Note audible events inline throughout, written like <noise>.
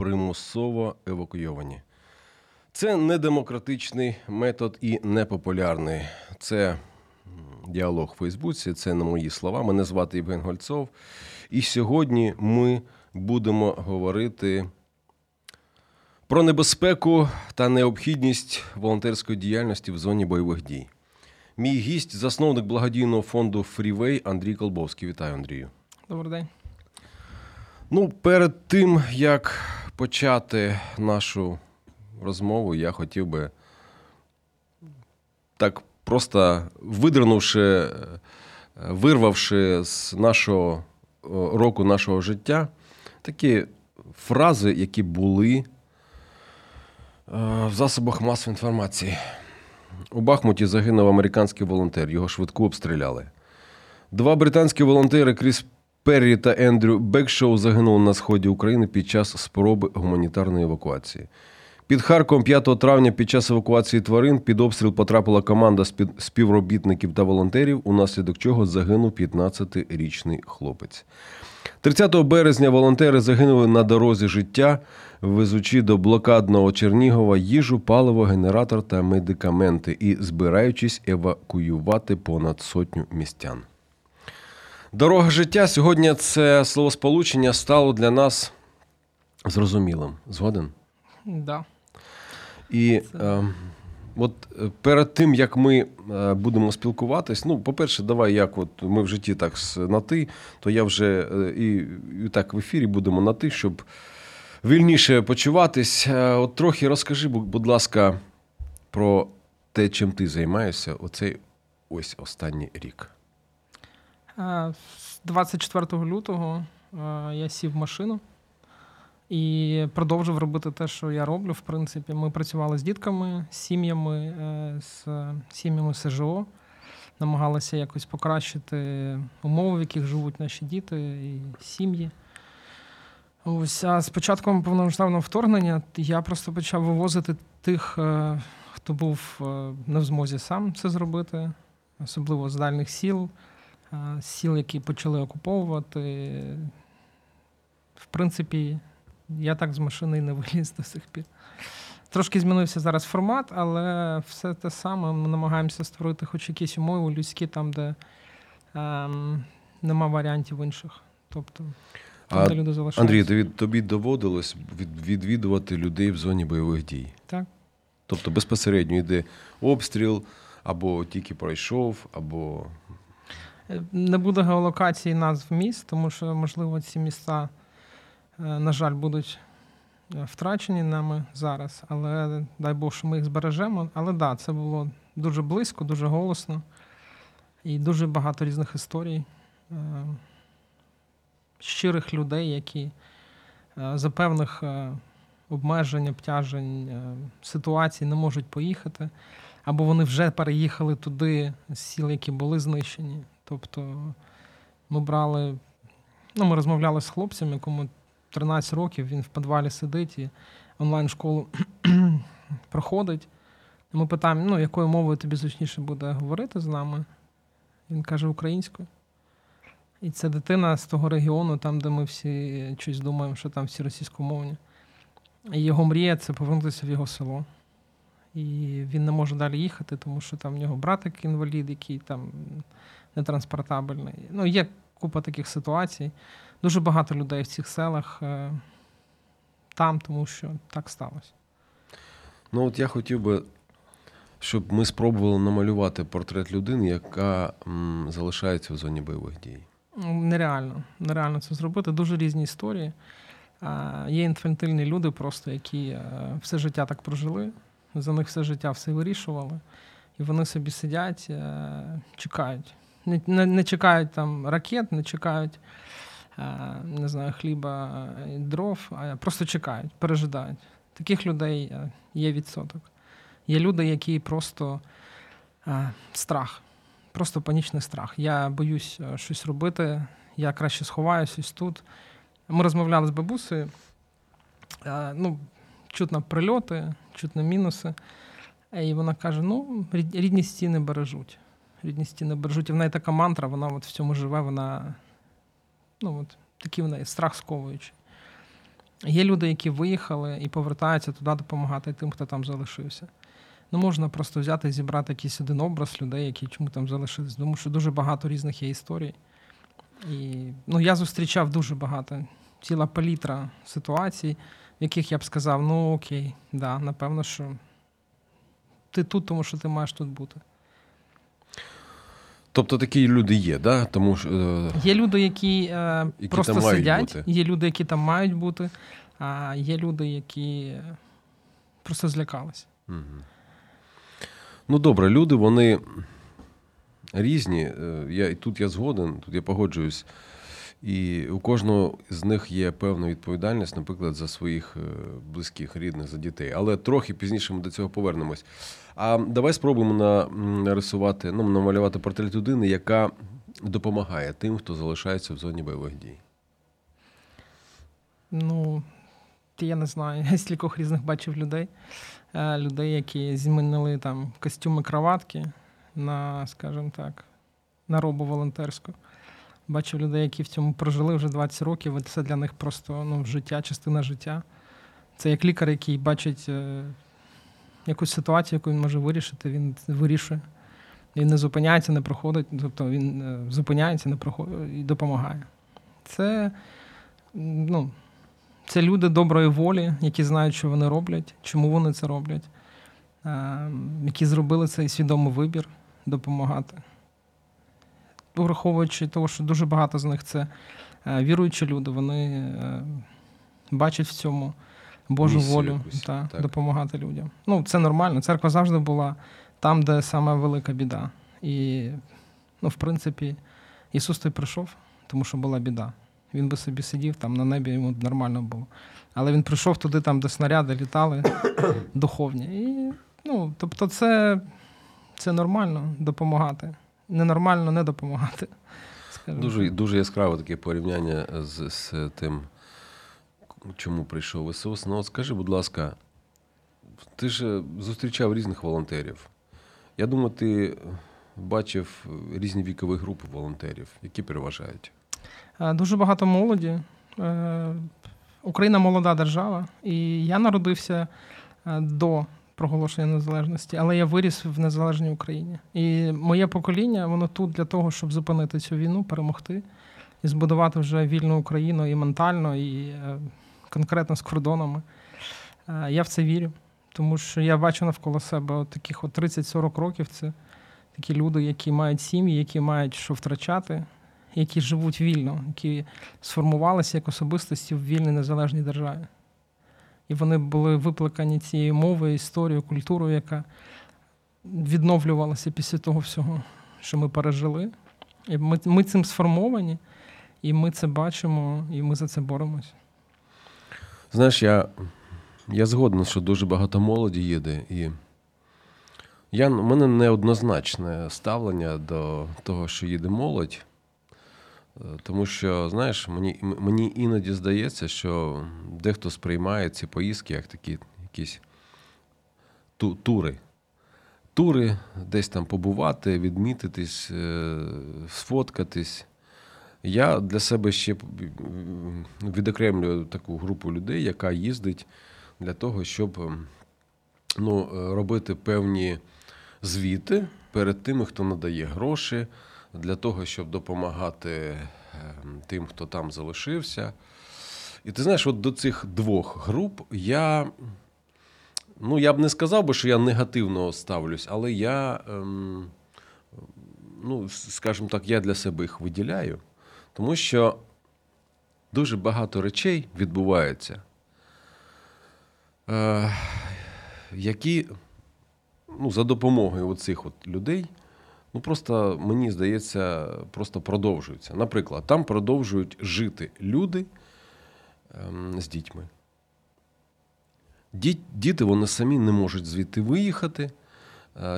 Примусово евакуйовані. Це не демократичний метод і непопулярний. Це діалог в Фейсбуці, це не мої слова. Мене звати Євген Гольцов. І сьогодні ми будемо говорити про небезпеку та необхідність волонтерської діяльності в зоні бойових дій. Мій гість, засновник благодійного фонду Фрівей Андрій Колбовський. Вітаю, Андрію. Добрий день. Ну, перед тим як почати нашу розмову, я хотів би так просто видернувши, е, вирвавши з нашого е, року нашого життя такі фрази, які були е, в засобах масової інформації. У Бахмуті загинув американський волонтер, його швидко обстріляли. Два британські волонтери Кріс Перрі та Ендрю Бекшоу загинули на сході України під час спроби гуманітарної евакуації. Під Харковом 5 травня під час евакуації тварин під обстріл потрапила команда спів- співробітників та волонтерів, унаслідок чого загинув 15-річний хлопець. 30 березня волонтери загинули на дорозі життя, везучи до блокадного Чернігова їжу, паливо, генератор та медикаменти і збираючись евакуювати понад сотню містян. Дорога життя сьогодні це словосполучення стало для нас зрозумілим. Згоден? Да. І е, от е, перед тим, як ми е, будемо спілкуватись, ну, по-перше, давай, як от ми в житті так на ти, то я вже е, і, і так в ефірі будемо на ти, щоб вільніше почуватись. От трохи розкажи, бу- будь ласка, про те, чим ти займаєшся оцей ось останній рік. А, З 24 лютого я сів в машину і продовжив робити те, що я роблю. В принципі, ми працювали з дітками, сім'ями, е, з сім'ями СЖО, намагалися якось покращити умови, в яких живуть наші діти і сім'ї. Ось, а з початком повномасштабного вторгнення я просто почав вивозити тих, е, хто був е, не в змозі сам це зробити, особливо з дальних сіл, е, сіл, які почали окуповувати. В принципі, я так з машини не <laughs> виліз до сих пір. Трошки змінився зараз формат, але все те саме. Ми намагаємося створити хоч якісь умови людські там, де ем, нема варіантів інших. Тобто, там, де люди залишаються. Андрій, тобі, тобі доводилось від, відвідувати людей в зоні бойових дій? Так. Тобто безпосередньо йде обстріл, або тільки пройшов, або. Не буде геолокації назв міст, тому що, можливо, ці міста, е, на жаль, будуть е, втрачені нами зараз. Але дай Бог, що ми їх збережемо. Але так, да, це було дуже близько, дуже голосно і дуже багато різних історій. е, Щирих людей, які за певних обмежень, обтяжень, ситуацій не можуть поїхати або вони вже переїхали туди з сіл, які були знищені. Тобто ми брали, ну, ми розмовляли з хлопцем, якому 13 років, він в підвалі сидить і онлайн-школу <clears throat> проходить. Ми питаємо, ну, якою мовою тобі зручніше буде говорити з нами. Він каже українською. І це дитина з того регіону, там, де ми всі щось думаємо, що там всі російськомовні. І його мрія це повернутися в його село. І він не може далі їхати, тому що там в нього братик інвалід, який там нетранспортабельний. Ну, є купа таких ситуацій. Дуже багато людей в цих селах е, там, тому що так сталося. Ну, от я хотів би, щоб ми спробували намалювати портрет людини, яка м, залишається в зоні бойових дій. Ну, Нереально, нереально це зробити. Дуже різні історії. А, Є інфантильні люди, просто які е, все життя так прожили, за них все життя все вирішували, і вони собі сидять, е, чекають. Не, не, не чекають там ракет, не чекають е, не знаю, хліба і дров, а просто чекають, пережидають. Таких людей е, є відсоток. Є люди, які просто е, страх, просто панічний страх. Я боюсь е, щось робити, я краще сховаюся ось тут. Ми розмовляли з бабусею. Е, ну, чутно прильоти, чутно мінуси. І вона каже: ну, рідні стіни бережуть. Рідні стіни бережуть. І в неї така мантра, вона от в цьому живе, вона ну, от, такий в неї страх сковуючий. Є люди, які виїхали і повертаються туди допомагати тим, хто там залишився. Ну, можна просто взяти і зібрати якийсь один образ людей, які чому там залишились. Тому що дуже багато різних є історій. І ну, я зустрічав дуже багато, ціла палітра ситуацій, в яких я б сказав: ну окей, да, напевно, що ти тут, тому що ти маєш тут бути. Тобто такі люди є, да? Тому що, е... Є люди, які, е, які просто сидять, бути. є люди, які там мають бути, а є люди, які просто злякалися. Угу. Ну, добре, люди, вони різні. Е, я, І тут я згоден, тут я погоджуюсь. І у кожного з них є певна відповідальність, наприклад, за своїх е, близьких, рідних, за дітей. Але трохи пізніше ми до цього повернемось. А давай спробуємо нарисувати, ну, намалювати портрет людини, яка допомагає тим, хто залишається в зоні бойових дій. Ну, я не знаю. Я стількох різних бачив людей. Е, людей, які змінили там костюми кроватки на, скажімо так, на робу волонтерську. Бачив людей, які в цьому прожили вже 20 років, це для них просто ну, життя, частина життя. Це як лікар, який бачить е, якусь ситуацію, яку він може вирішити, він вирішує. Він не зупиняється, не проходить, тобто він е, зупиняється, не проходить і допомагає. Це ну, це люди доброї волі, які знають, що вони роблять, чому вони це роблять, е, які зробили цей свідомий вибір допомагати враховуючи того, що дуже багато з них це е, віруючі люди, вони бачать в цьому Божу Місію волю якусь, та так. допомагати людям. Ну, це нормально. Церква завжди була там, де саме велика біда. І, ну, в принципі, Ісус той прийшов, тому що була біда. Він би собі сидів там на небі, йому нормально було. Але він прийшов туди, там, де снаряди літали <coughs> духовні. І, ну, Тобто, це, це нормально допомагати ненормально не допомагати. Дуже дуже яскраве таке порівняння з, з тим, чому прийшов Ісус. Ну, от скажи, будь ласка, ти ж зустрічав різних волонтерів. Я думаю, ти бачив різні вікові групи волонтерів, які переважають. Е, дуже багато молоді. Е, Україна молода держава, і я народився е, до проголошення незалежності, але я виріс в незалежній Україні. І моє покоління, воно тут для того, щоб зупинити цю війну, перемогти і збудувати вже вільну Україну і ментально, і конкретно з кордонами. Е, я в це вірю, тому що я бачу навколо себе от таких от 30-40 років. Це такі люди, які мають сім'ї, які мають що втрачати. Які живуть вільно, які сформувалися як особистості в вільній незалежній державі і вони були викликані цією мовою, історією, культурою, яка відновлювалася після того всього, що ми пережили. І Ми ми цим сформовані, і ми це бачимо, і ми за це боремось. Знаєш, я я згоден, що дуже багато молоді їде, і я, у мене неоднозначне ставлення до того, що їде молодь. Е, тому що, знаєш, мені мені іноді здається, що дехто сприймає ці поїздки як такі якісь ту, тури. Тури, десь там побувати, відмітитись, е, сфоткатись. Я для себе ще відокремлюю таку групу людей, яка їздить для того, щоб ну, робити певні звіти перед тими, хто надає гроші для того, щоб допомагати ем, тим, хто там залишився. І ти знаєш, от до цих двох груп я. Ну, я б не сказав би, що я негативно ставлюсь, але я, ем, ну, скажімо так, я для себе їх виділяю, тому що дуже багато речей відбуваються, е, які ну, за допомогою оцих от людей ну просто мені здається, просто продовжуються. Наприклад, там продовжують жити люди ем, з дітьми. Діти вони самі не можуть звідти виїхати.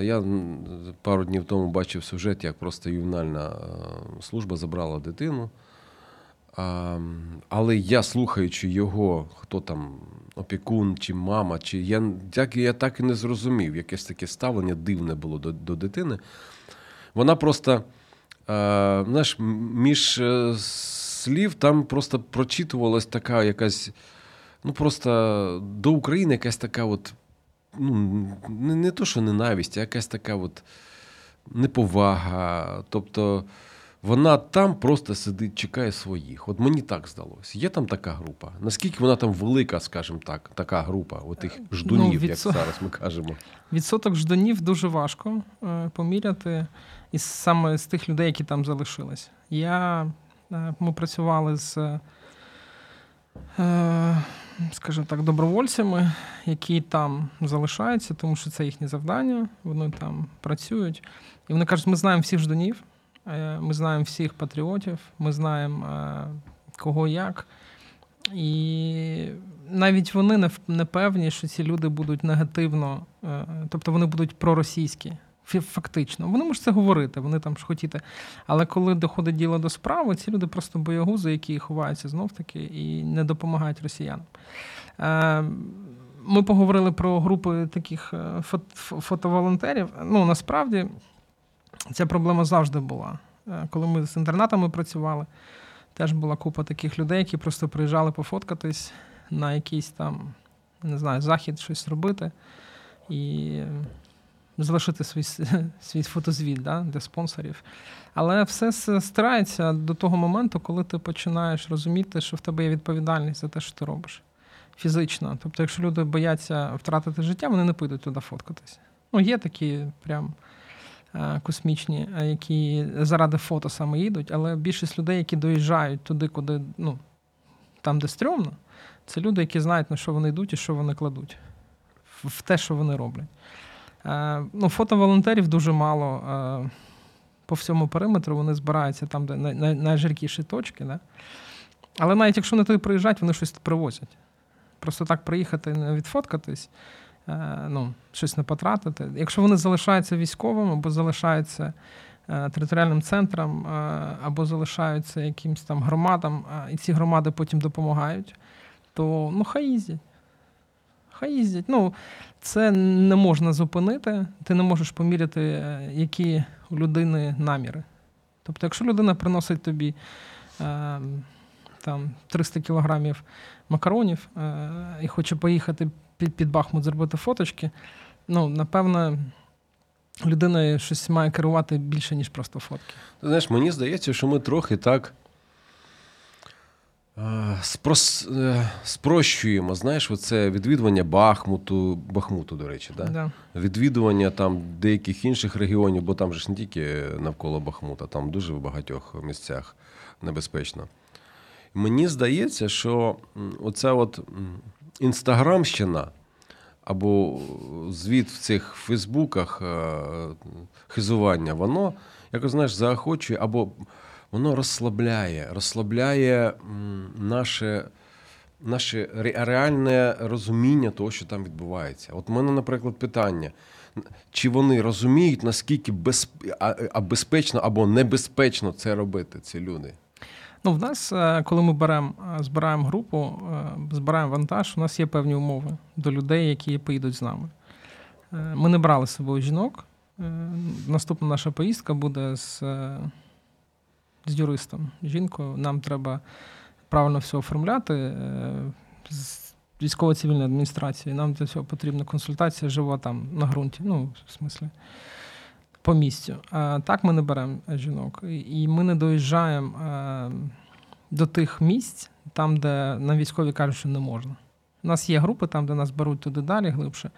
Я пару днів тому бачив сюжет, як просто ювенальна служба забрала дитину. Але я, слухаючи його, хто там опікун, чи мама, чи я так, я так і не зрозумів, якесь таке ставлення дивне було до до дитини. Вона просто, знаєш, між е, слів там просто прочитувалась така якась, ну просто до України якась така от ну, не, не то, що ненависть, а якась така от неповага. Тобто вона там просто сидить, чекає своїх. От мені так здалося. Є там така група. Наскільки вона там велика, скажімо так, така група, отих ну, ждунів, ну, відсот... як зараз ми кажемо. Відсоток ждунів дуже важко е, поміряти, і саме з тих людей, які там залишились. Я, е, Ми працювали з. Е, скажімо так, добровольцями, які там залишаються, тому що це їхнє завдання, вони там працюють. І вони кажуть, ми знаємо всіх жданів, е, ми знаємо всіх патріотів, ми знаємо е, кого як. І навіть вони не певні, що ці люди будуть негативно, тобто вони будуть проросійські. Фактично, вони можуть це говорити, вони там ж хотіти. Але коли доходить діло до справи, ці люди просто боягузи, які ховаються знов таки і не допомагають росіянам. Е, ми поговорили про групи таких е, фотоволонтерів. Ну, насправді ця проблема завжди була. Е, коли ми з інтернатами працювали, теж була купа таких людей, які просто приїжджали пофоткатись на якийсь там, не знаю, захід, щось робити. І залишити свій <laughs> свій фотозвіт да, для спонсорів. Але все стирається до того моменту, коли ти починаєш розуміти, що в тебе є відповідальність за те, що ти робиш. Фізично. Тобто, якщо люди бояться втратити життя, вони не підуть туди фоткатись. Ну, є такі прям е, космічні, е, які заради фото саме їдуть, але більшість людей, які доїжджають туди, куди, ну, там, де стрьомно, це люди, які знають, на що вони йдуть і що вони кладуть, в те, що вони роблять. Е, ну, Фотоволонтерів дуже мало е, по всьому периметру, вони збираються там, де найжиркіші точки. Да? Але навіть якщо не туди приїжджають, вони щось привозять. Просто так приїхати не відфоткатись, е, ну, щось не потратити. Якщо вони залишаються військовим або залишаються територіальним центром, або залишаються якимось там громадам, і ці громади потім допомагають, то ну, хай їздять. Хай їздять. Ну, це не можна зупинити, ти не можеш поміряти, е, які у людини наміри. Тобто, якщо людина приносить тобі е, там 300 кілограмів макаронів е, і хоче поїхати під під Бахмут зробити фоточки, ну, напевно, людина щось має керувати більше, ніж просто фотки. Ти знаєш, мені здається, що ми трохи так. Спрос, е, спрощуємо, знаєш, оце відвідування Бахмуту, Бахмуту, до речі, да? Да. відвідування там деяких інших регіонів, бо там же ж не тільки навколо Бахмута, там дуже в багатьох місцях небезпечно. Мені здається, що оця от інстаграмщина або звіт в цих Фейсбуках е, хизування, воно якось знаєш, заохочує або воно розслабляє, розслабляє наше наше реальне розуміння того, що там відбувається. От у мене, наприклад, питання. Чи вони розуміють, наскільки безп... а безпечно або небезпечно це робити, ці люди? Ну, в нас, е, коли ми беремо, е, збираємо групу, е, збираємо вантаж, у нас є певні умови до людей, які поїдуть з нами. Ми не брали з собою жінок. Наступна наша поїздка буде з з юристом, жінкою. Нам треба правильно все оформляти е, з військово-цивільної адміністрації. Нам для цього потрібна консультація жива там на ґрунті. Ну, в смислі, по місцю. А так ми не беремо жінок. І ми не доїжджаємо е, до тих місць, там, де на військові кажуть, що не можна. У нас є групи там, де нас беруть туди далі глибше.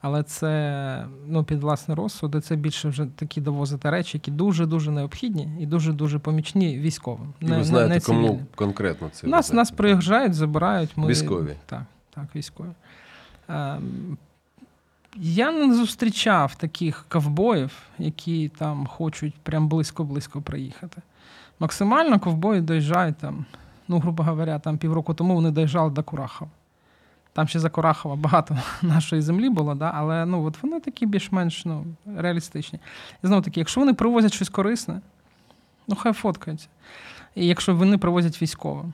Але це ну, під власний розсуд, це більше вже такі довозити речі, які дуже-дуже необхідні і дуже-дуже помічні військовим. І ви знаєте, не кому конкретно це? Нас нас приїжджають, забирають. Ми... Військові. Так, так, військові. Ем, я не зустрічав таких ковбоїв, які там хочуть прям близько-близько приїхати. Максимально ковбої доїжджають там, ну, грубо говоря, там півроку тому вони доїжджали до Курахова. Там ще за Корахова багато <laughs> нашої землі було, да? але ну, от вони такі більш-менш ну, реалістичні. І знову таки, якщо вони привозять щось корисне, ну хай фоткаються. І якщо вони привозять військовим.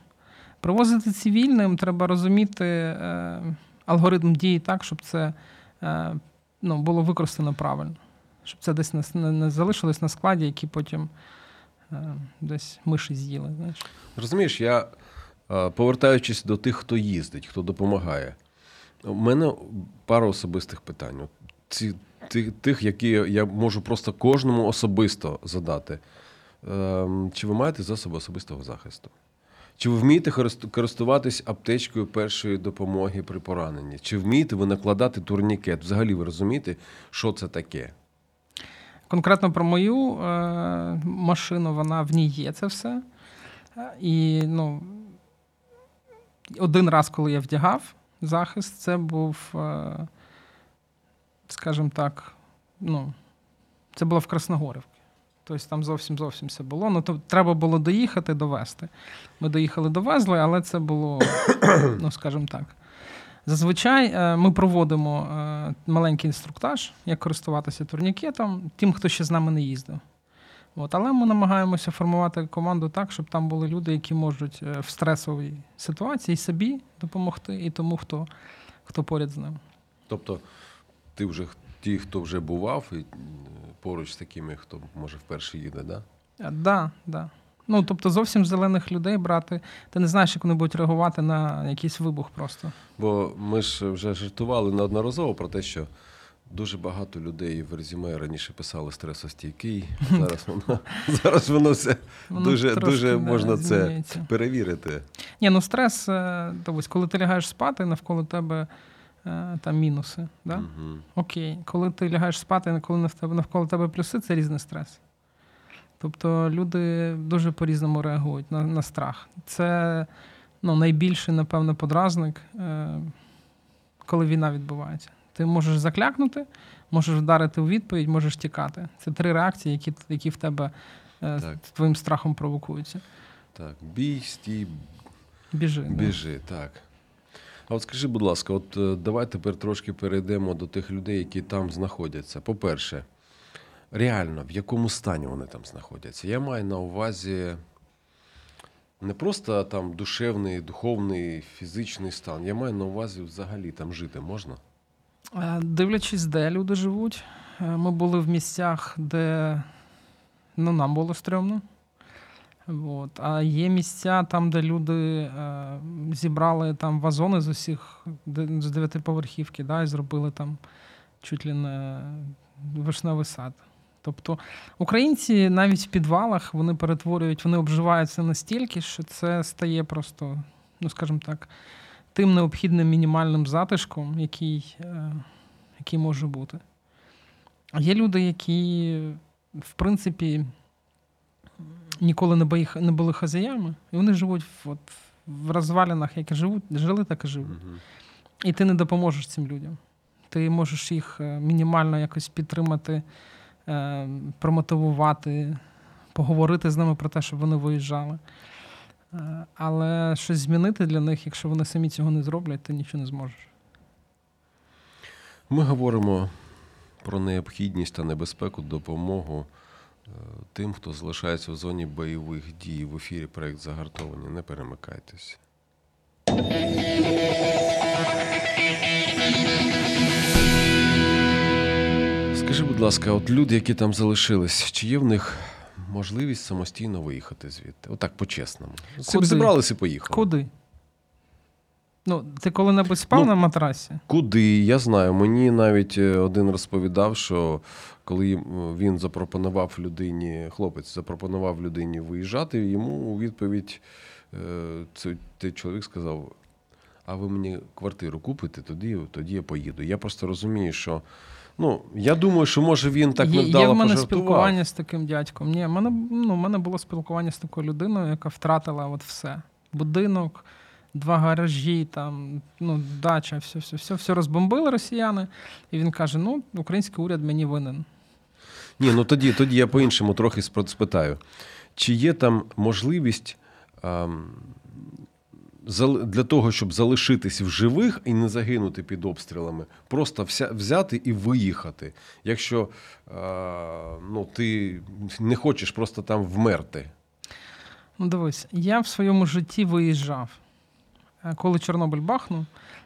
Привозити цивільним, треба розуміти е, алгоритм дії так, щоб це е, ну, було використано правильно. Щоб це десь не, не залишилось на складі, які потім е, десь миші з'їли. Знаєш. Розумієш, я повертаючись до тих, хто їздить, хто допомагає. У мене пара особистих питань. Ці, Тих, які я можу просто кожному особисто задати. Ем, чи ви маєте засоби особистого захисту? Чи ви вмієте користуватись аптечкою першої допомоги при пораненні? Чи вмієте ви накладати турнікет? Взагалі ви розумієте, що це таке? Конкретно про мою е, машину, вона в ній є це все. І ну, один раз, коли я вдягав захист, це був, е, скажімо так, ну, це було в Красногорівці. Тобто там зовсім зовсім все було. Ну, то треба було доїхати, довезти. Ми доїхали, довезли, але це було, <coughs> ну, скажімо так. Зазвичай е, ми проводимо е, маленький інструктаж, як користуватися турнікетом, тим, хто ще з нами не їздив. От, Але ми намагаємося формувати команду так, щоб там були люди, які можуть е, в стресовій ситуації собі допомогти, і тому, хто хто поряд з ним. Тобто, ти вже ті, хто вже бував, і поруч з такими, хто може вперше їде, да? Так, да, да. Ну, тобто, зовсім зелених людей брати, ти не знаєш, як вони будуть реагувати на якийсь вибух просто. Бо ми ж вже жартували неодноразово про те, що дуже багато людей в резюме раніше писали стресостійкий. Зараз воно <laughs> зараз воно все воно дуже дуже можна це перевірити. Ні, ну стрес, тобто, коли ти лягаєш спати, навколо тебе. Е, там мінуси. Да? Угу. Окей, коли ти лягаєш спати, коли навколо тебе плюси, це різний стрес. Тобто люди дуже по-різному реагують на на страх. Це ну, найбільший, напевно, подразник, е, коли війна відбувається. Ти можеш заклякнути, можеш вдарити у відповідь, можеш тікати. Це три реакції, які які в тебе е, так. твоїм страхом провокуються. Так, бій, стій, біжи. Біжи, да. так. А от скажи, будь ласка, от е, давай тепер трошки перейдемо до тих людей, які там знаходяться. По-перше, реально, в якому стані вони там знаходяться? Я маю на увазі не просто там душевний, духовний, фізичний стан. Я маю на увазі взагалі там жити можна? Е, дивлячись, де люди живуть. Е, ми були в місцях, де ну, нам було стрьомно. От. А є місця там, де люди е, зібрали там вазони з усіх з дев'ятиповерхівки, да, і зробили там чуть ли не вишневий сад. Тобто українці навіть в підвалах вони перетворюють, вони обживаються настільки, що це стає просто, ну скажімо так, тим необхідним мінімальним затишком, який, е, який може бути. А є люди, які, в принципі, ніколи не були, не були хазяями, і вони живуть от, в розвалинах, які живуть, жили, так і живуть. Угу. І ти не допоможеш цим людям. Ти можеш їх е, мінімально якось підтримати, е, промотивувати, поговорити з ними про те, щоб вони виїжджали. Е, але щось змінити для них, якщо вони самі цього не зроблять, ти нічого не зможеш. Ми говоримо про необхідність та небезпеку допомогу тим, хто залишається в зоні бойових дій в ефірі проект загартовані. Не перемикайтесь. Скажи, будь ласка, от люди, які там залишились, чи є в них можливість самостійно виїхати звідти? Отак по-чесному. Куди? Зібралися і поїхали. Куди? Ну, ти коли-небудь спав ну, на матрасі? Куди? Я знаю. Мені навіть е, один розповідав, що коли він запропонував людині, хлопець запропонував людині виїжджати, йому у відповідь е, цей чоловік сказав: А ви мені квартиру купите, тоді тоді я поїду. Я просто розумію, що. Ну, я думаю, що може він так не вдало Є в мене пожартував. спілкування з таким дядьком. Ні, в мене ну, в мене було спілкування з такою людиною, яка втратила от все. Будинок, два гаражі, там, ну, дача, все, все, все, все розбомбили росіяни. І він каже: ну, український уряд мені винен. Ні, ну тоді тоді я по-іншому трохи спитаю. Чи є там можливість ем, для того, щоб залишитись в живих і не загинути під обстрілами, просто взяти і виїхати. Якщо ну, ти не хочеш просто там вмерти. Ну, дивись, я в своєму житті виїжджав. Е, коли Чорнобиль бахнув,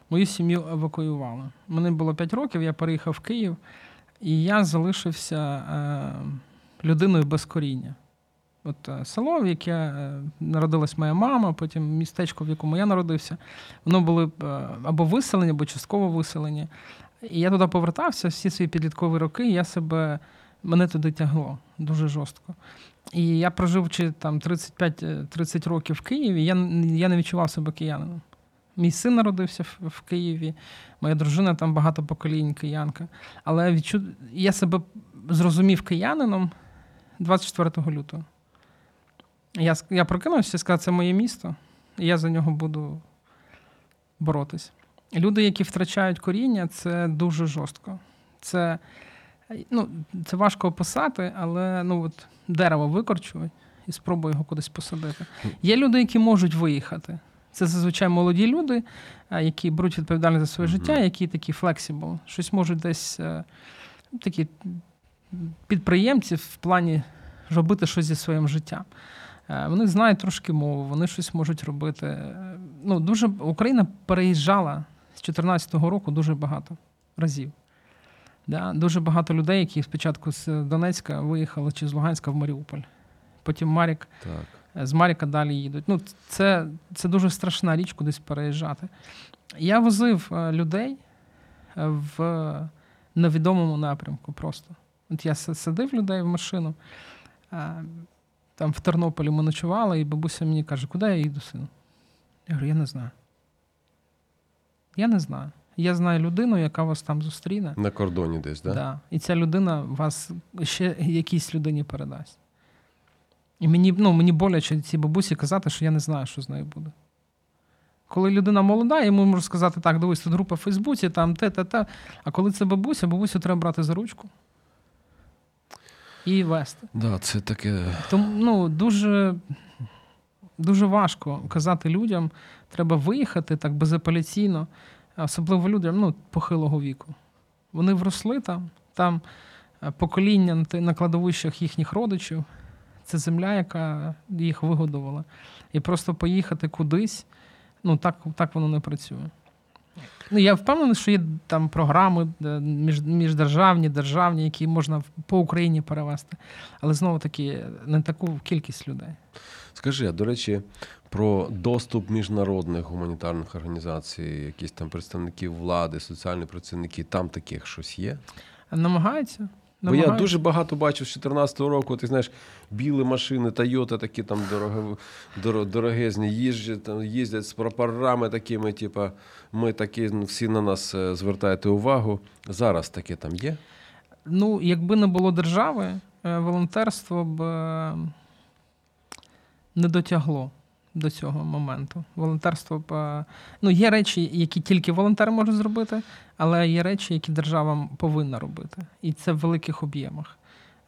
мою сім'ю евакуювали. Мені було 5 років, я переїхав в Київ, і я залишився е, людиною без коріння. От е, село, в яке е, народилась моя мама, потім містечко, в якому я народився, воно було е, або виселені, або частково виселені. І я туди повертався всі свої підліткові роки, я себе, мене туди тягло дуже жорстко. І я прожив чи там 35-30 років в Києві, я я не відчував себе киянином. Мій син народився в, в Києві, моя дружина там багато поколінь киянка. Але відчу... я себе зрозумів киянином 24 лютого. Я я прокинувся і сказав, це моє місто, і я за нього буду боротись. Люди, які втрачають коріння, це дуже жорстко. Це ну, це важко описати, але ну, от, дерево викорчують і спробуй його кудись посадити. Є люди, які можуть виїхати. Це зазвичай молоді люди, які беруть відповідальність за своє життя, які такі flexible, щось можуть десь е, такі підприємці в плані робити щось зі своїм життям. Е, вони знають трошки мову, вони щось можуть робити. Ну, дуже Україна переїжджала з 2014 року дуже багато разів. Да? Дуже багато людей, які спочатку з Донецька виїхали чи з Луганська в Маріуполь. Потім Марік, так. Е, з Маріка далі їдуть. Ну, Це це дуже страшна річ, кудись переїжджати. Я возив е, людей в невідомому напрямку просто. От я садив людей в машину. Там в Тернополі ми ночували, і бабуся мені каже, куди я їду, сину? Я говорю, я не знаю. Я не знаю. Я знаю людину, яка вас там зустріне. На кордоні десь, так? Да? Да. І ця людина вас ще якійсь людині передасть. І мені ну, мені боляче цій бабусі казати, що я не знаю, що з нею буде. Коли людина молода, йому можу сказати, так, дивись, тут група в Фейсбуці, там те, те, те. А коли це бабуся, бабусю треба брати за ручку і вести. Да, це таке... Тому ну, дуже дуже важко казати людям, треба виїхати так безапеляційно, особливо людям ну, похилого віку. Вони вросли там, там е, покоління на кладовищах їхніх родичів. Це земля, яка їх вигодувала. І просто поїхати кудись, ну так так воно не працює. Ну, Я впевнений, що є там програми між, міждержавні, державні, які можна по Україні перевести. Але знову таки не таку кількість людей. Скажи, а до речі, про доступ міжнародних гуманітарних організацій, якісь там представників влади, соціальні працівники, там таких щось є? Намагаються. Бо я дуже багато бачив з 2014 року, ти знаєш, білі машини, Тойота такі там дорогезні, їздять там, їздять з прапорами такими, типу, ми такі, всі на нас е, звертаєте увагу. Зараз таке там є? Ну, якби не було держави, е, волонтерство б е, не дотягло до цього моменту. Волонтерство ну, є речі, які тільки волонтери можуть зробити, але є речі, які держава повинна робити. І це в великих об'ємах.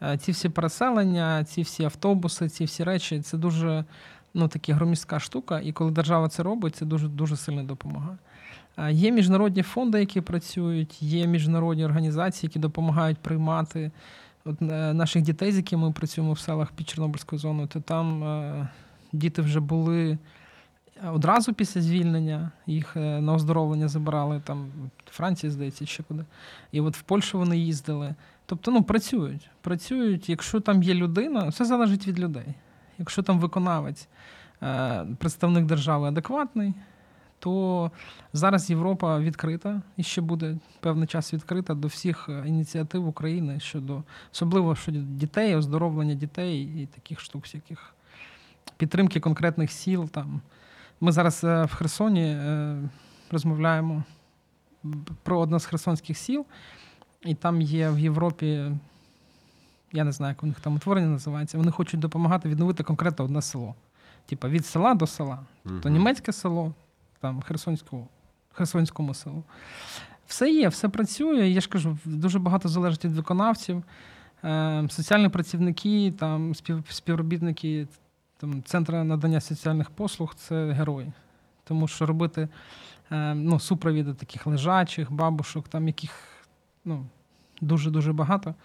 Е, ці всі переселення, ці всі автобуси, ці всі речі це дуже ну, такі громістка штука. І коли держава це робить, це дуже дуже сильно допомагає. Е, є міжнародні фонди, які працюють, є міжнародні організації, які допомагають приймати От е, наших дітей, з якими ми працюємо в селах під Чорнобильською зоною, то там діти вже були одразу після звільнення, їх е, на оздоровлення забирали там Франції, здається, ще куди. І от в Польщу вони їздили. Тобто, ну, працюють. Працюють, якщо там є людина, все залежить від людей. Якщо там виконавець, е, представник держави адекватний, то зараз Європа відкрита і ще буде певний час відкрита до всіх е, ініціатив України щодо особливо щодо дітей, оздоровлення дітей і таких штук всяких підтримки конкретних сіл. Там. Ми зараз е, в Херсоні е, розмовляємо про одне з херсонських сіл, і там є в Європі, я не знаю, як у них там утворення називається, вони хочуть допомагати відновити конкретно одне село. Типа від села до села. Тобто німецьке село, там Херсонському, Херсонському селу. Все є, все працює. Я ж кажу, дуже багато залежить від виконавців. Е, соціальні працівники, там співробітники там, Центр надання соціальних послуг це герої. тому що робити е, ну, супровіди таких лежачих, бабушок, там яких ну, дуже-дуже багато.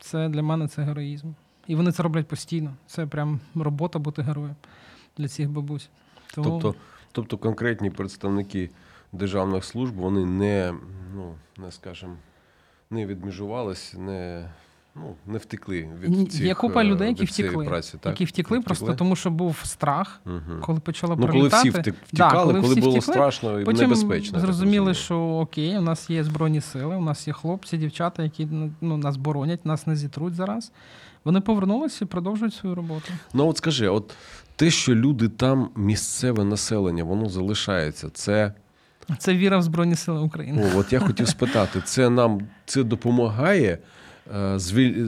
Це для мене це героїзм. І вони це роблять постійно. Це прям робота бути героєм для цих бабусь. Тому... Тобто, тобто конкретні представники державних служб вони не, ну, не скажімо, не відмежувались, не, ну, не втекли від цих, Є купа людей, які втекли. праці, так? Які втекли, просто тому, що був страх, Угу. коли почало Ну, коли прилітати. всі втек- Да, втікали, коли, всі було втекли, страшно і Потім небезпечно. зрозуміли, що окей, у нас є збройні сили, у нас є хлопці, дівчата, які ну, нас боронять, нас не зітруть зараз. Вони повернулися і продовжують свою роботу. Ну от скажи, от те, що люди там, місцеве населення, воно залишається, це. Це віра в Збройні Сили України. О, от я хотів <laughs> спитати, це нам це допомагає е,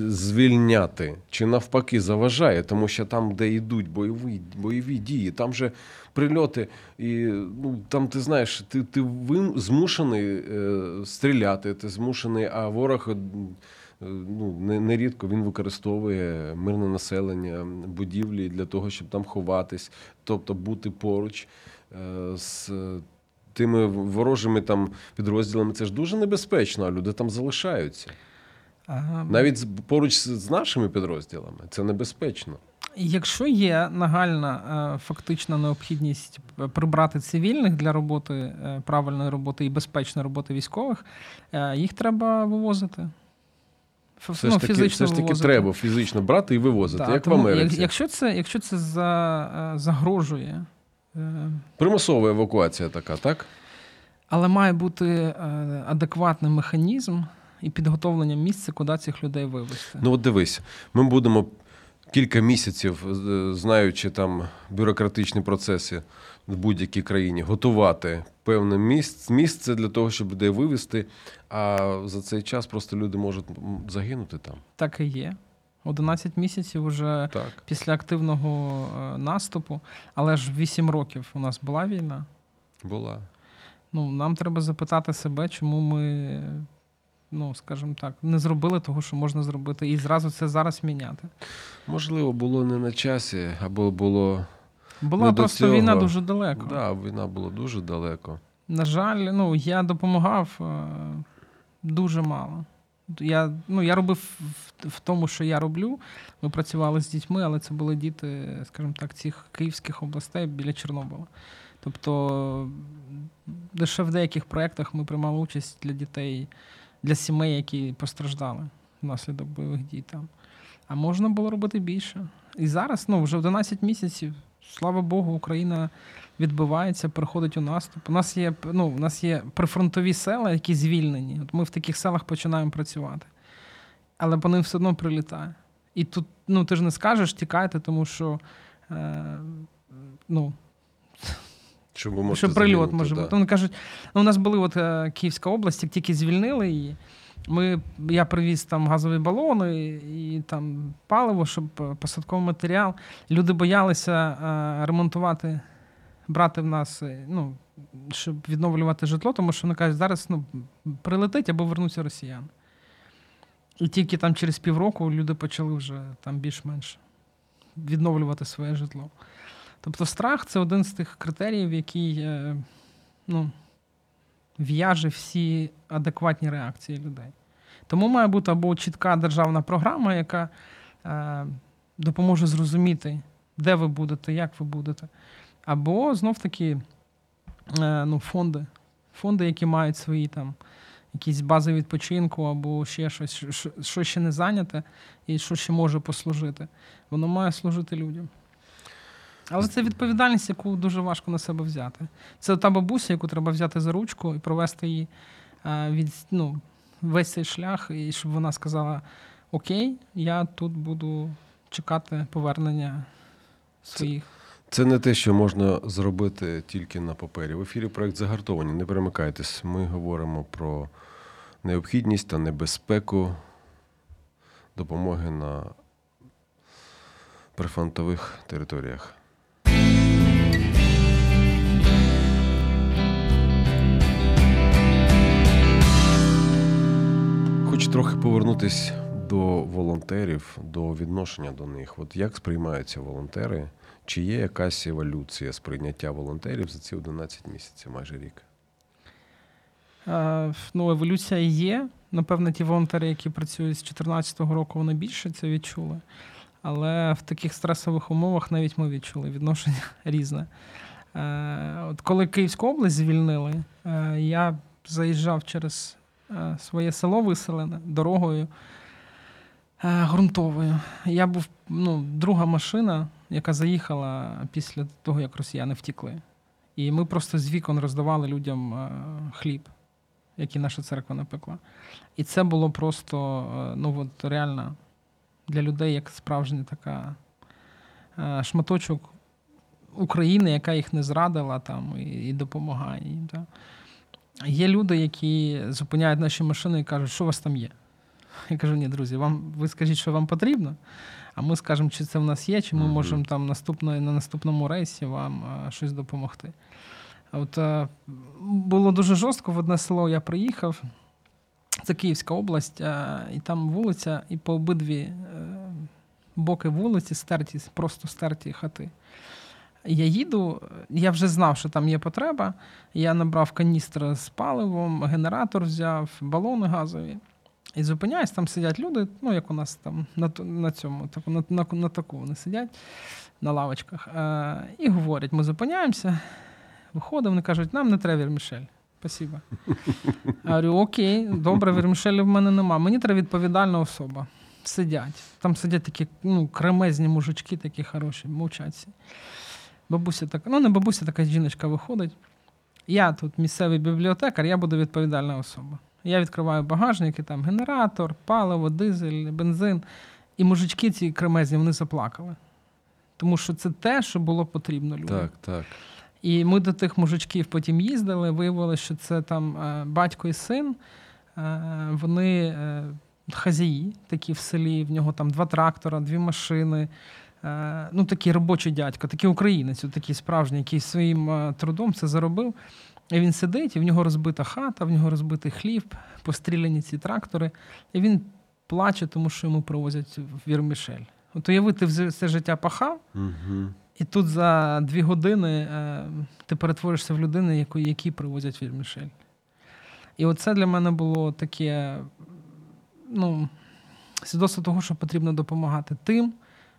звільняти чи навпаки заважає, тому що там, де йдуть бойові, бойові дії, там же прильоти, і ну там ти знаєш, ти, ти змушений е, стріляти, ти змушений, а ворог. е, Ну, нерідко він використовує мирне населення, будівлі для того, щоб там ховатись, тобто бути поруч е, з тими ворожими там підрозділами. Це ж дуже небезпечно, а люди там залишаються. А, Навіть поруч з нашими підрозділами це небезпечно. Якщо є нагальна е, фактична необхідність прибрати цивільних для роботи е, правильної роботи і безпечної роботи військових, е, їх треба вивозити. Все ну, ж таки, все ж таки треба фізично брати і вивозити, Да, як тому в Америці. Якщо це, якщо це за, загрожує, Примусова евакуація така, так? але має бути адекватний механізм і підготовлення місця, куди цих людей вивезти. Ну от дивись, ми будемо кілька місяців, е, знаючи там бюрократичні процеси в будь-якій країні, готувати певне місце, для того, щоб людей вивезти. А за цей час просто люди можуть загинути там. Так і є. 11 місяців уже Так. після активного е, наступу, але ж 8 років у нас була війна. Була. Ну, нам треба запитати себе, чому ми, ну, скажімо так, не зробили того, що можна зробити, і зразу це зараз міняти. Можливо, було не на часі, або було. Була Не до просто цього. війна дуже далеко. Да, війна була дуже далеко. На жаль, ну, я допомагав е, дуже мало. Я, ну, я робив в, в тому, що я роблю. Ми працювали з дітьми, але це були діти, скажімо так, цих київських областей біля Чорнобила. Тобто лише в деяких проєктах ми приймали участь для дітей, для сімей, які постраждали внаслідок бойових дій там. А можна було робити більше. І зараз, ну, вже 11 місяців, слава Богу, Україна відбивається, переходить у наступ. У нас є ну, у нас є прифронтові села, які звільнені. От ми в таких селах починаємо працювати. Але по ним все одно прилітає. І тут, ну, ти ж не скажеш, тікайте, тому що. Е, ну, Що ви можете що прильот загинути, може да. бути. Вони кажуть, ну, у нас були от е, Київська область, як тільки звільнили її. Ми, я привіз там газові балони і, і там паливо, щоб е, посадковий матеріал. Люди боялися е, ремонтувати, брати в нас, ну, щоб відновлювати житло, тому що вони кажуть, зараз ну, прилетить або вернуться росіяни. І тільки там через півроку люди почали вже там більш-менш відновлювати своє житло. Тобто страх це один з тих критеріїв, який е, ну, в'яже всі адекватні реакції людей. Тому має бути або чітка державна програма, яка е, допоможе зрозуміти, де ви будете, як ви будете. Або знов таки е, ну, фонди. Фонди, які мають свої там якісь бази відпочинку, або ще щось, що- ще не зайняте, і що ще може послужити. Воно має служити людям. Але це відповідальність, яку дуже важко на себе взяти. Це та бабуся, яку треба взяти за ручку і провести її е, від, ну, весь цей шлях, і щоб вона сказала: Окей, я тут буду чекати повернення своїх. Це не те, що можна зробити тільки на папері. В ефірі проект загартовані. Не перемикайтесь. Ми говоримо про необхідність та небезпеку допомоги на прифронтових територіях. Хочу трохи повернутися до волонтерів, до відношення до них. От як сприймаються волонтери, Чи є якась еволюція сприйняття волонтерів за ці 11 місяців, майже рік? Е, Ну, еволюція є. Напевно, ті волонтери, які працюють з 2014 року, вони більше це відчули. Але в таких стресових умовах навіть ми відчули відношення <laughs> різне. Е, От коли Київську область звільнили, е, я заїжджав через своє село виселене дорогою е, ґрунтовою. Я був ну, друга машина, яка заїхала після того, як росіяни втікли. І ми просто з вікон роздавали людям е, хліб, який наша церква напекла. І це було просто е, ну, от, реально для людей як справжня така е, шматочок України, яка їх не зрадила там і, допомагає їм. Да. Є люди, які зупиняють наші машини і кажуть, що у вас там є. Я кажу, ні, друзі, вам ви скажіть, що вам потрібно, а ми скажемо, чи це в нас є, чи ми Мгм. можемо там наступної, на наступному рейсі вам а, щось допомогти. От а, було дуже жорстко. В одне село я приїхав. Це Київська область, а, і там вулиця, і по обидві е, боки вулиці стерті, просто стерті хати. Я їду, я вже знав, що там є потреба. Я набрав каністр з паливом, генератор взяв, балони газові. І зупиняюсь, там сидять люди, ну як у нас там на, на цьому, так, на, на, на таку вони сидять на лавочках. Е, і говорять: ми зупиняємося, виходимо, вони кажуть, нам не треба вірмішель. Спасибо. Я говорю, окей, добре, вірмішелі в мене нема. Мені треба відповідальна особа. Сидять. Там сидять такі ну, кремезні мужички, такі хороші, мовчать. Бабуся така, ну не бабуся, така жіночка виходить. Я тут місцевий бібліотекар, я буду відповідальна особа. Я відкриваю багажник, і там генератор, паливо, дизель, бензин. І мужички ці кремезні, вони заплакали. Тому що це те, що було потрібно людям. Так, так. І ми до тих мужичків потім їздили, виявилося, що це там е, батько і син. Е, Вони е, хазяї такі в селі, в нього там два трактора, дві машини. Е, Ну, такий робочий дядько, такий українець, такий справжній, який своїм е, трудом це заробив. І він сидить, і в нього розбита хата, в нього розбитий хліб, постріляні ці трактори. І він плаче, тому що йому привозять Вірмішель. От уяви, ти все все життя пахав, Угу. і тут за дві години е, ти перетворишся в людину, яку, які привозять вірмішель. І оце для мене було таке ну, свідоцтво того, що потрібно допомагати тим,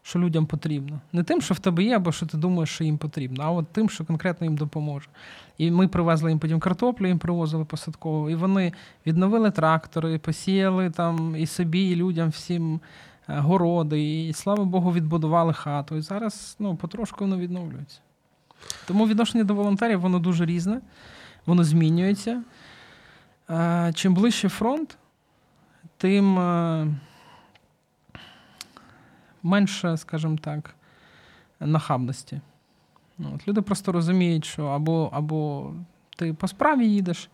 що людям потрібно. Не тим, що в тебе є, або що ти думаєш, що їм потрібно, а от тим, що конкретно їм допоможе. І ми привезли їм потім картоплю, їм привозили посадково, і вони відновили трактори, посіяли там і собі, і людям всім е, городи, і слава Богу, відбудували хату. І зараз ну, потрошку воно відновлюється. Тому відношення до волонтерів воно дуже різне, воно змінюється. Е, Чим ближче фронт, тим е, менше, скажімо так, нахабності. Ну, От люди просто розуміють, що або, або ти по справі їдеш,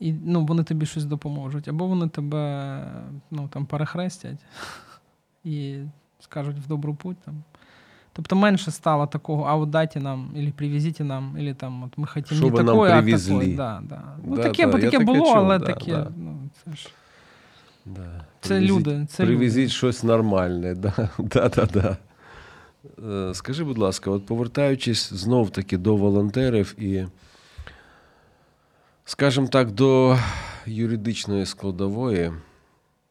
і ну, вони тобі щось допоможуть, або вони тебе ну, там, перехрестять <laughs> і скажуть в добру путь. Там. Тобто менше стало такого, а от дайте нам, або привезіть нам, або там, от ми хотімо не такое, а такое. Да, да. Ну, Да, таке, да, бо таке таке було, чув, але да, таке. да. Ну, це ж... Да. Це Привезіть- люди, це Привезіть люди. щось нормальне. Да, <laughs> да, да, да. Е, Скажи, будь ласка, от повертаючись знов таки до волонтерів і, скажімо так, до юридичної складової.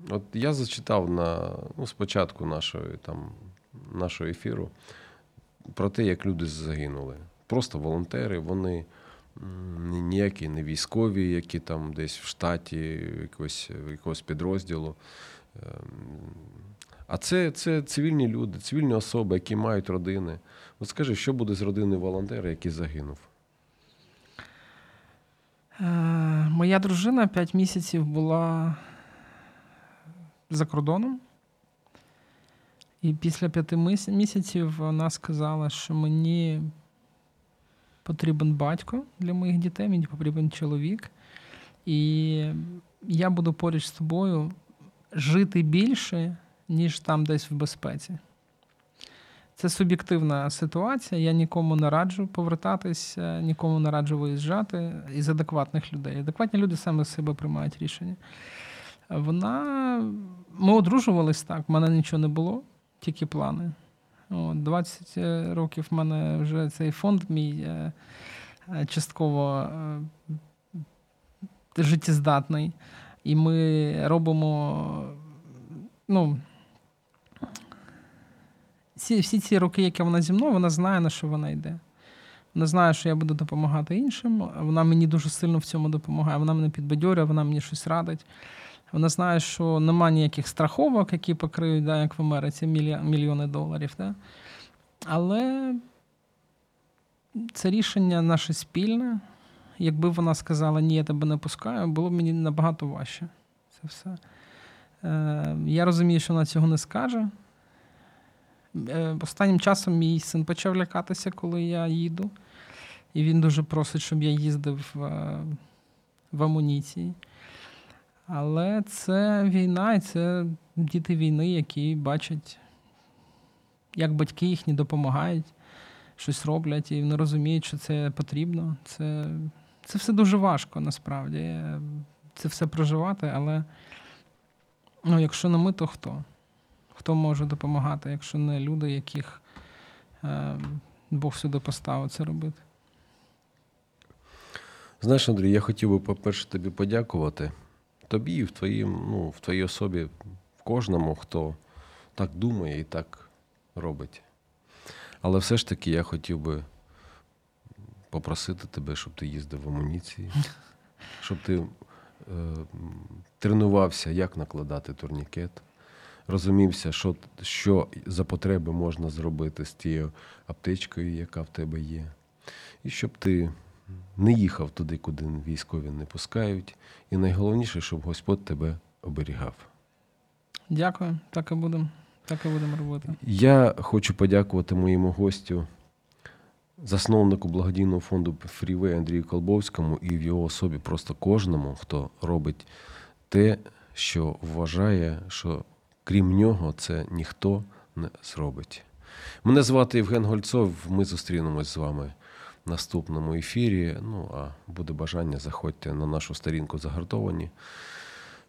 От я зачитав на ну, спочатку нашої, там, нашого ефіру про те, як люди загинули. Просто волонтери, вони ніякі не військові, які там десь в штаті якогось, якогось підрозділу. Ем, А це, це цивільні люди, цивільні особи, які мають родини. От скажи, що буде з родиною волонтера, який загинув? Е, Моя дружина 5 місяців була за кордоном. І після п'яти місяців вона сказала, що мені потрібен батько для моїх дітей, мені потрібен чоловік. І я буду поруч з тобою жити більше, ніж там десь в безпеці. Це суб'єктивна ситуація. Я нікому не раджу повертатись, е, нікому не раджу виїжджати із адекватних людей. Адекватні люди саме з себе приймають рішення. Вона. Ми одружувались так, в мене нічого не було, тільки плани. От, 20 років в мене вже цей фонд мій е, е, частково е, життєздатний. І ми робимо. Ну, всі, всі ці роки, які вона зі мною, вона знає, на що вона йде. Вона знає, що я буду допомагати іншим. Вона мені дуже сильно в цьому допомагає. Вона мене підбадьорює, вона мені щось радить. Вона знає, що нема ніяких страховок, які покриють, да, як в Америці, мільйони доларів. Да. Але це рішення наше спільне. Якби вона сказала, ні, я тебе не пускаю, було б мені набагато важче. Це все. Е, я розумію, що вона цього не скаже. Е, Останнім часом мій син почав лякатися, коли я їду. І він дуже просить, щоб я їздив е, в амуніції. Але це війна, і це діти війни, які бачать, як батьки їхні допомагають, щось роблять, і вони розуміють, що це потрібно. Це, це все дуже важко насправді. Це все проживати, але ну, якщо не ми, то хто? Хто може допомагати, якщо не люди, яких е, Бог сюди поставив це робити? Знаєш, Андрій, я хотів би, по-перше, тобі подякувати. Тобі і в, твоїм, ну, в твоїй особі, в кожному, хто так думає і так робить. Але все ж таки я хотів би попросити тебе, щоб ти їздив в амуніції, <laughs> щоб ти е, тренувався, як накладати турнікет, розумівся, що, що за потреби можна зробити з тією аптечкою, яка в тебе є. І щоб ти не їхав туди, куди військові не пускають. І найголовніше, щоб Господь тебе оберігав. Дякую, так і будемо. Так і будемо робити. Я хочу подякувати моєму гостю, засновнику благодійного фонду Фрівей Андрію Колбовському і в його особі просто кожному, хто робить те, що вважає, що крім нього це ніхто не зробить. Мене звати Євген Гольцов. Ми зустрінемось з вами наступному ефірі. Ну а буде бажання, заходьте на нашу сторінку загартовані.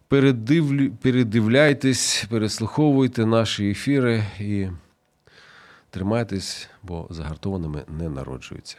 Передивлю, передивляйтесь, переслуховуйте наші ефіри і тримайтесь, бо загартованими не народжуються.